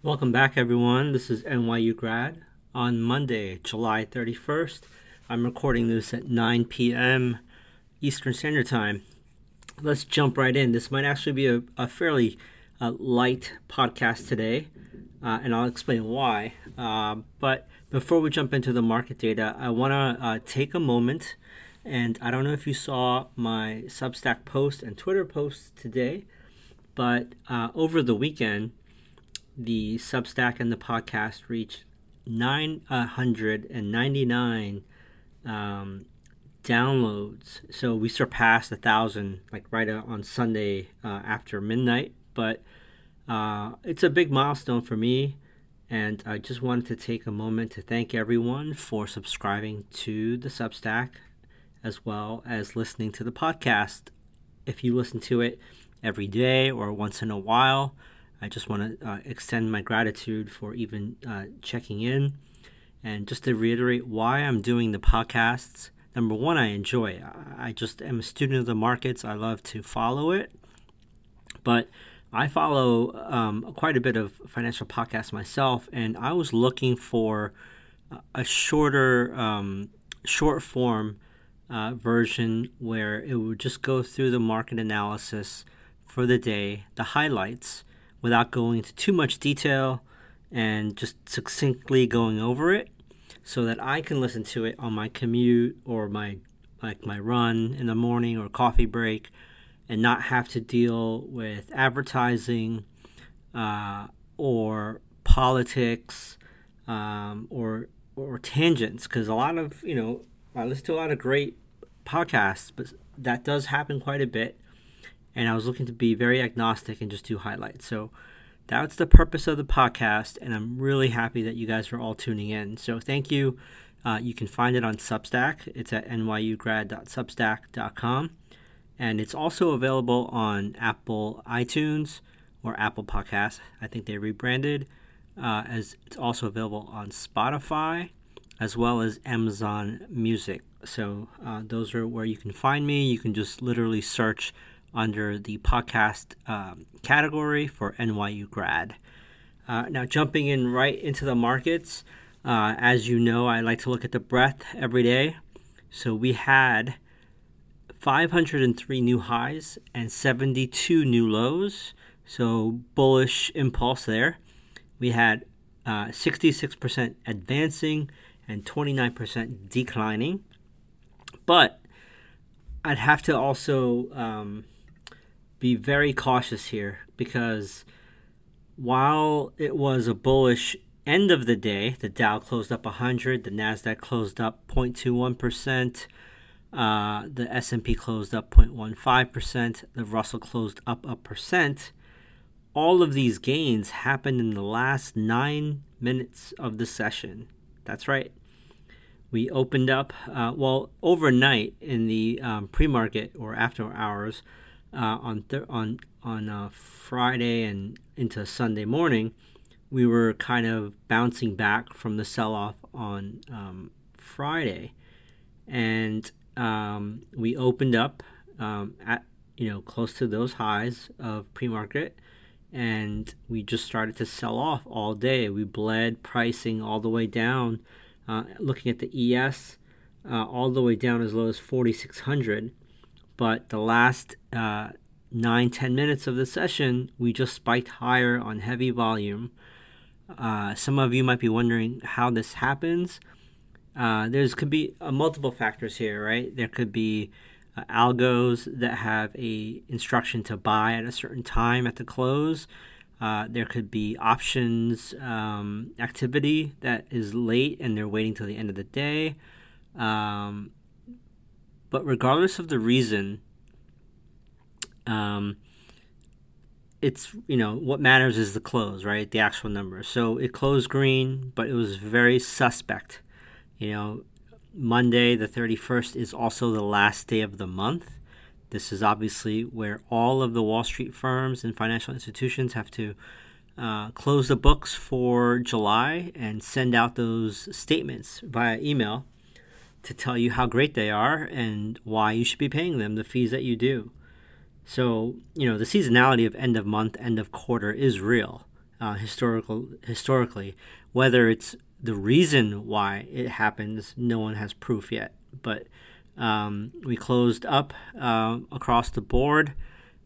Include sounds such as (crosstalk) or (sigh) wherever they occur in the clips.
Welcome back, everyone. This is NYU Grad on Monday, July 31st. I'm recording this at 9 p.m. Eastern Standard Time. Let's jump right in. This might actually be a, a fairly uh, light podcast today, uh, and I'll explain why. Uh, but before we jump into the market data, I want to uh, take a moment. And I don't know if you saw my Substack post and Twitter post today, but uh, over the weekend, the Substack and the podcast reached 999 um, downloads. So we surpassed a thousand, like right on Sunday uh, after midnight. But uh, it's a big milestone for me. And I just wanted to take a moment to thank everyone for subscribing to the Substack as well as listening to the podcast. If you listen to it every day or once in a while, I just want to uh, extend my gratitude for even uh, checking in. And just to reiterate why I'm doing the podcasts, number one, I enjoy. I just am a student of the markets. I love to follow it. But I follow um, quite a bit of financial podcasts myself, and I was looking for a shorter, um, short form uh, version where it would just go through the market analysis for the day, the highlights, without going into too much detail and just succinctly going over it so that I can listen to it on my commute or my like my run in the morning or coffee break and not have to deal with advertising uh, or politics um, or or tangents. Because a lot of you know I listen to a lot of great podcasts but that does happen quite a bit and I was looking to be very agnostic and just do highlights. So that's the purpose of the podcast, and I'm really happy that you guys are all tuning in. So thank you. Uh, you can find it on Substack. It's at nyugrad.substack.com, and it's also available on Apple iTunes or Apple Podcasts. I think they rebranded. Uh, as it's also available on Spotify as well as Amazon Music. So uh, those are where you can find me. You can just literally search under the podcast um, category for NYU grad. Uh, now, jumping in right into the markets, uh, as you know, I like to look at the breadth every day. So we had 503 new highs and 72 new lows. So bullish impulse there. We had uh, 66% advancing and 29% declining. But I'd have to also um, be very cautious here because while it was a bullish end of the day, the Dow closed up 100, the Nasdaq closed up 0.21%, uh, the S&P closed up 0.15%, the Russell closed up a percent. All of these gains happened in the last nine minutes of the session. That's right. We opened up, uh, well, overnight in the um, pre market or after hours uh, on th- on on uh, Friday and into Sunday morning, we were kind of bouncing back from the sell off on um, Friday, and um, we opened up um, at you know close to those highs of pre market. And we just started to sell off all day. We bled pricing all the way down. Uh, looking at the ES, uh, all the way down as low as 4,600 but the last uh, nine ten minutes of the session, we just spiked higher on heavy volume. Uh, some of you might be wondering how this happens. Uh, there's could be uh, multiple factors here, right? There could be uh, algos that have a instruction to buy at a certain time at the close. Uh, there could be options um, activity that is late and they're waiting till the end of the day. Um, but regardless of the reason, um, it's you know what matters is the close, right? The actual number. So it closed green, but it was very suspect. You know, Monday the 31st is also the last day of the month. This is obviously where all of the Wall Street firms and financial institutions have to uh, close the books for July and send out those statements via email to tell you how great they are and why you should be paying them the fees that you do. So, you know, the seasonality of end of month, end of quarter is real. uh, historical historically. Whether it's the reason why it happens, no one has proof yet. But um, we closed up uh, across the board.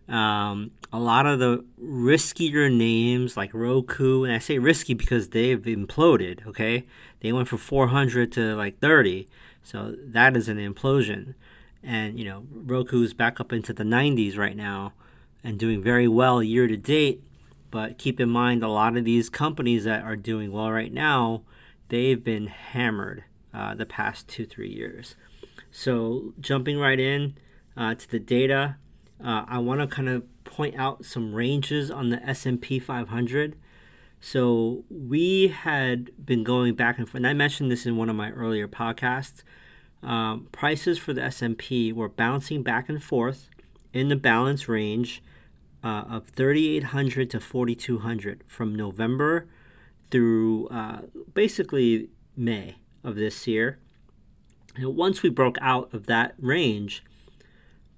Um, a lot of the riskier names like Roku, and I say risky because they've imploded. Okay, they went from 400 to like 30, so that is an implosion. And you know, Roku's back up into the 90s right now, and doing very well year to date. But keep in mind, a lot of these companies that are doing well right now, they've been hammered uh, the past two three years. So jumping right in uh, to the data, uh, I want to kind of point out some ranges on the S&P 500. So we had been going back and forth, and I mentioned this in one of my earlier podcasts. Um, prices for the S&P were bouncing back and forth in the balance range uh, of 3,800 to 4,200 from November through uh, basically May of this year. And once we broke out of that range,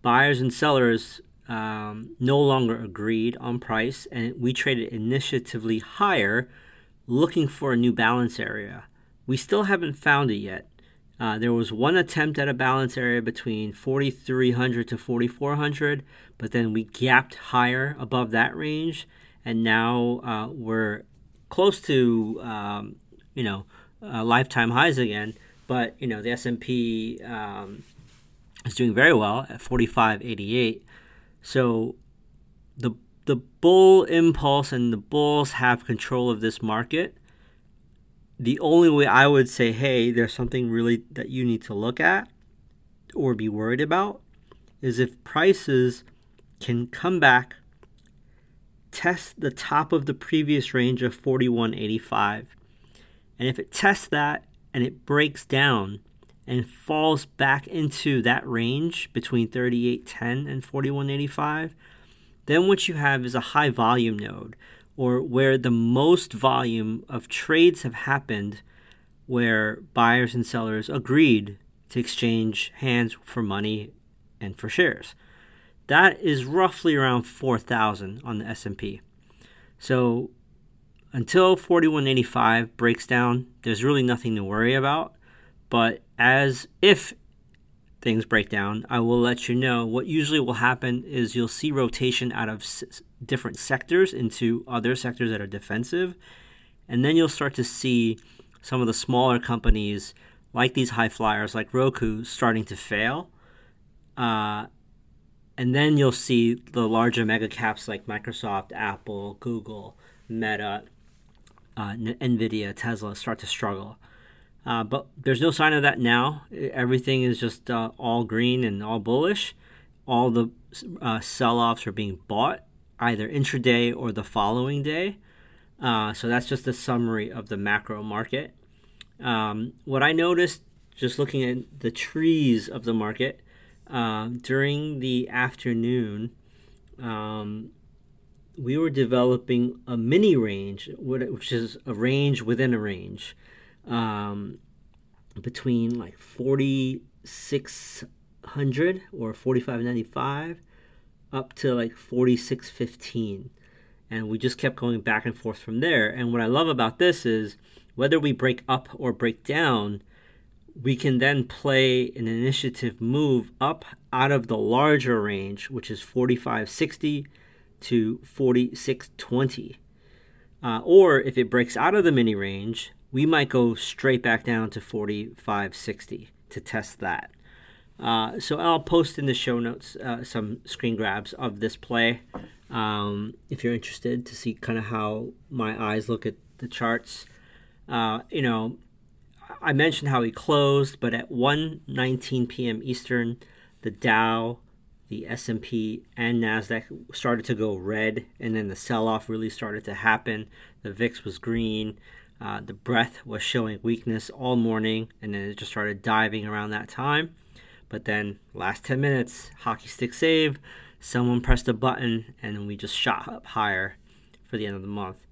buyers and sellers um, no longer agreed on price, and we traded initiatively higher, looking for a new balance area. We still haven't found it yet. Uh, there was one attempt at a balance area between 4,300 to 4,400, but then we gapped higher above that range, and now uh, we're close to um, you know uh, lifetime highs again. But you know the S and P um, is doing very well at 45.88. So the the bull impulse and the bulls have control of this market. The only way I would say, hey, there's something really that you need to look at or be worried about is if prices can come back, test the top of the previous range of 41.85. And if it tests that and it breaks down and falls back into that range between 3810 and 4185, then what you have is a high volume node or where the most volume of trades have happened where buyers and sellers agreed to exchange hands for money and for shares. That is roughly around 4,000 on the S&P. So until 4185 breaks down, there's really nothing to worry about. But as if things break down, I will let you know. What usually will happen is you'll see rotation out of s- different sectors into other sectors that are defensive. And then you'll start to see some of the smaller companies, like these high flyers, like Roku, starting to fail. Uh, and then you'll see the larger mega caps like Microsoft, Apple, Google, Meta, uh, Nvidia, Tesla start to struggle. Uh, but there's no sign of that now. Everything is just uh, all green and all bullish. All the uh, sell offs are being bought either intraday or the following day. Uh, so that's just a summary of the macro market. Um, what I noticed just looking at the trees of the market uh, during the afternoon, um, we were developing a mini range, which is a range within a range, um, between like 4600 or 4595 up to like 4615. And we just kept going back and forth from there. And what I love about this is whether we break up or break down, we can then play an initiative move up out of the larger range, which is 4560 to 4620. Uh, or if it breaks out of the mini range, we might go straight back down to 4560 to test that. Uh, so I'll post in the show notes uh, some screen grabs of this play um, if you're interested to see kind of how my eyes look at the charts. Uh, you know, I mentioned how he closed, but at 1:19 p.m. Eastern, the Dow the S&P and Nasdaq started to go red and then the sell-off really started to happen. The VIX was green. Uh, the breath was showing weakness all morning and then it just started diving around that time. But then last 10 minutes, hockey stick save, someone pressed a button and we just shot up higher for the end of the month.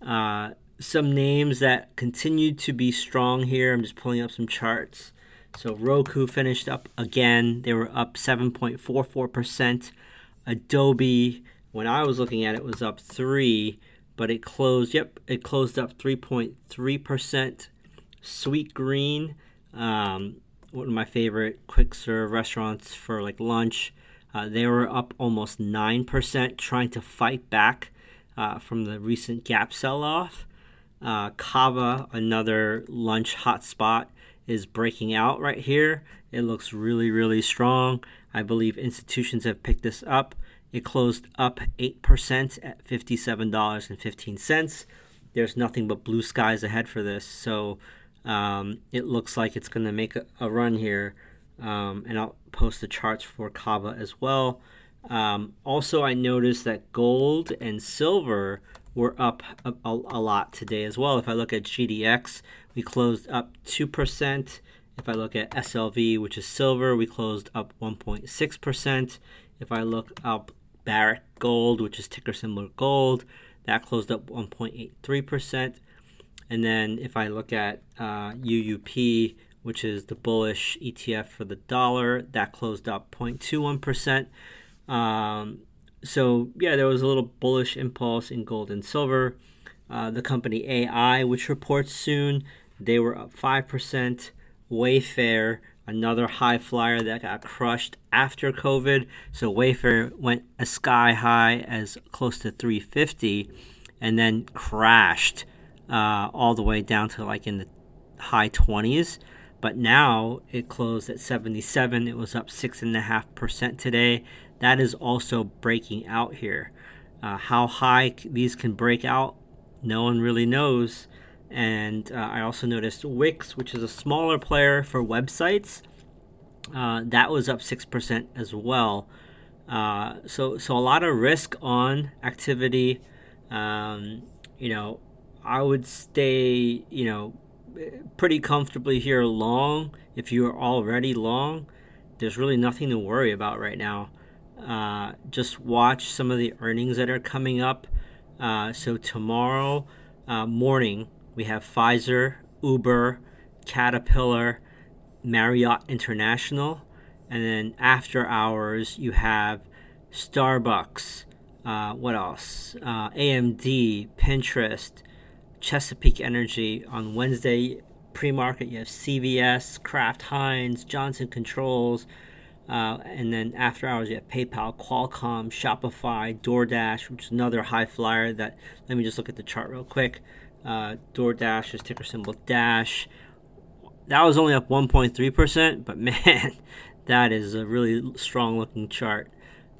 Uh, some names that continued to be strong here. I'm just pulling up some charts. So Roku finished up again. They were up 7.44%. Adobe, when I was looking at it, was up 3. But it closed. Yep, it closed up 3.3 percent. Sweetgreen, um, one of my favorite quick serve restaurants for like lunch. Uh, they were up almost 9%, trying to fight back uh, from the recent Gap sell off. Uh, Cava, another lunch hotspot, is breaking out right here. It looks really, really strong. I believe institutions have picked this up. It closed up 8% at $57.15. There's nothing but blue skies ahead for this. So um, it looks like it's going to make a, a, run here. Um, and I'll post the charts for Cava as well. Um, also, I noticed that gold and silver were up a, a, a, lot today as well. If I look at GDX, we closed up 2%. If I look at SLV, which is silver, we closed up 1.6%. If I look up Barrick Gold, which is ticker symbol gold, that closed up 1.83%. And then if I look at uh, UUP, which is the bullish ETF for the dollar, that closed up 0.21%. Um, so, yeah, there was a little bullish impulse in gold and silver. Uh, the company AI, which reports soon, they were up 5%. Wayfair, another high flyer that got crushed after COVID. So Wayfair went a sky high as close to 350 and then crashed uh, all the way down to like in the high 20s. But now it closed at 77. It was up 6.5% today. That is also breaking out here. Uh, how high these can break out, no one really knows. And uh, I also noticed Wix, which is a smaller player for websites, uh, that was up 6% as well. Uh, so, so a lot of risk on activity. Um, you know, I would stay, you know, pretty comfortably here long. If you are already long, there's really nothing to worry about right now. Uh, just watch some of the earnings that are coming up. Uh, so tomorrow uh, morning, we have Pfizer, Uber, Caterpillar, Marriott International, and then after hours you have Starbucks. Uh, what else? Uh, AMD, Pinterest, Chesapeake Energy. On Wednesday pre-market, you have CVS, Kraft Heinz, Johnson Controls, uh, and then after hours you have PayPal, Qualcomm, Shopify, DoorDash, which is another high flyer. That let me just look at the chart real quick. Uh, DoorDash is ticker symbol Dash. That was only up 1.3%, but (laughs) man, that is a really strong looking chart.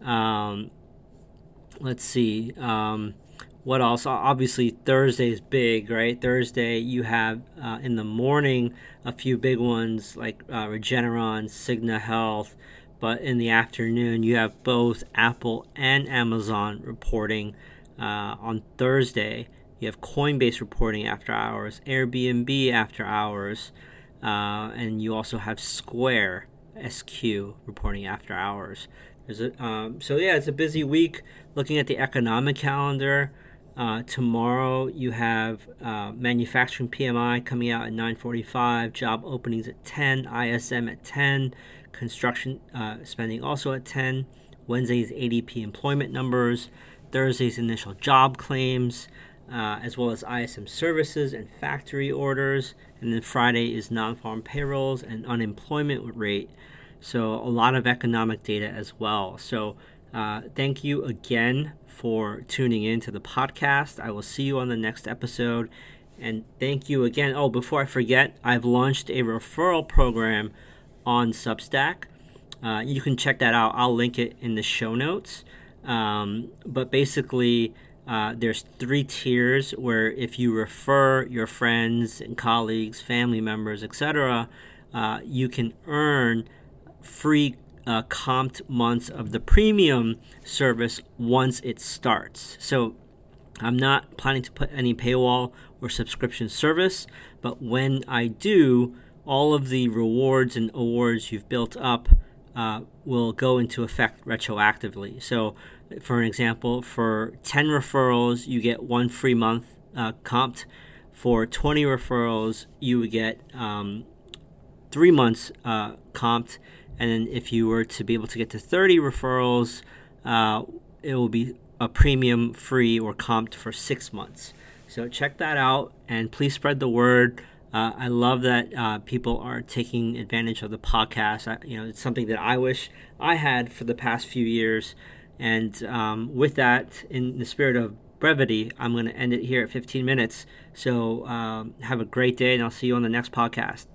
Um, let's see. Um, what else? Obviously, Thursday is big, right? Thursday, you have uh, in the morning a few big ones like uh, Regeneron, Cigna Health, but in the afternoon, you have both Apple and Amazon reporting uh, on Thursday. You have Coinbase reporting after hours, Airbnb after hours, uh, and you also have Square SQ reporting after hours. There's a, um, so yeah, it's a busy week. Looking at the economic calendar, uh, tomorrow you have uh, manufacturing PMI coming out at 9:45, job openings at 10, ISM at 10, construction uh, spending also at 10. Wednesday's ADP employment numbers, Thursday's initial job claims, uh, as well as ISM services and factory orders. And then Friday is non farm payrolls and unemployment rate. So, a lot of economic data as well. So, uh, thank you again for tuning in to the podcast. I will see you on the next episode. And thank you again. Oh, before I forget, I've launched a referral program on Substack. Uh, you can check that out. I'll link it in the show notes. Um, but basically, uh, there's three tiers where if you refer your friends and colleagues, family members, etc., uh, you can earn free uh, comped months of the premium service once it starts. So I'm not planning to put any paywall or subscription service, but when I do, all of the rewards and awards you've built up uh, will go into effect retroactively. So for an example, for 10 referrals, you get one free month uh, comped. For 20 referrals, you would get um, three months uh, comped. And then if you were to be able to get to 30 referrals, uh, it will be a premium free or comped for six months. So check that out and please spread the word. Uh, I love that uh, people are taking advantage of the podcast. I, you know, it's something that I wish I had for the past few years. And um, with that, in the spirit of brevity, I'm going to end it here at 15 minutes. So um, have a great day, and I'll see you on the next podcast.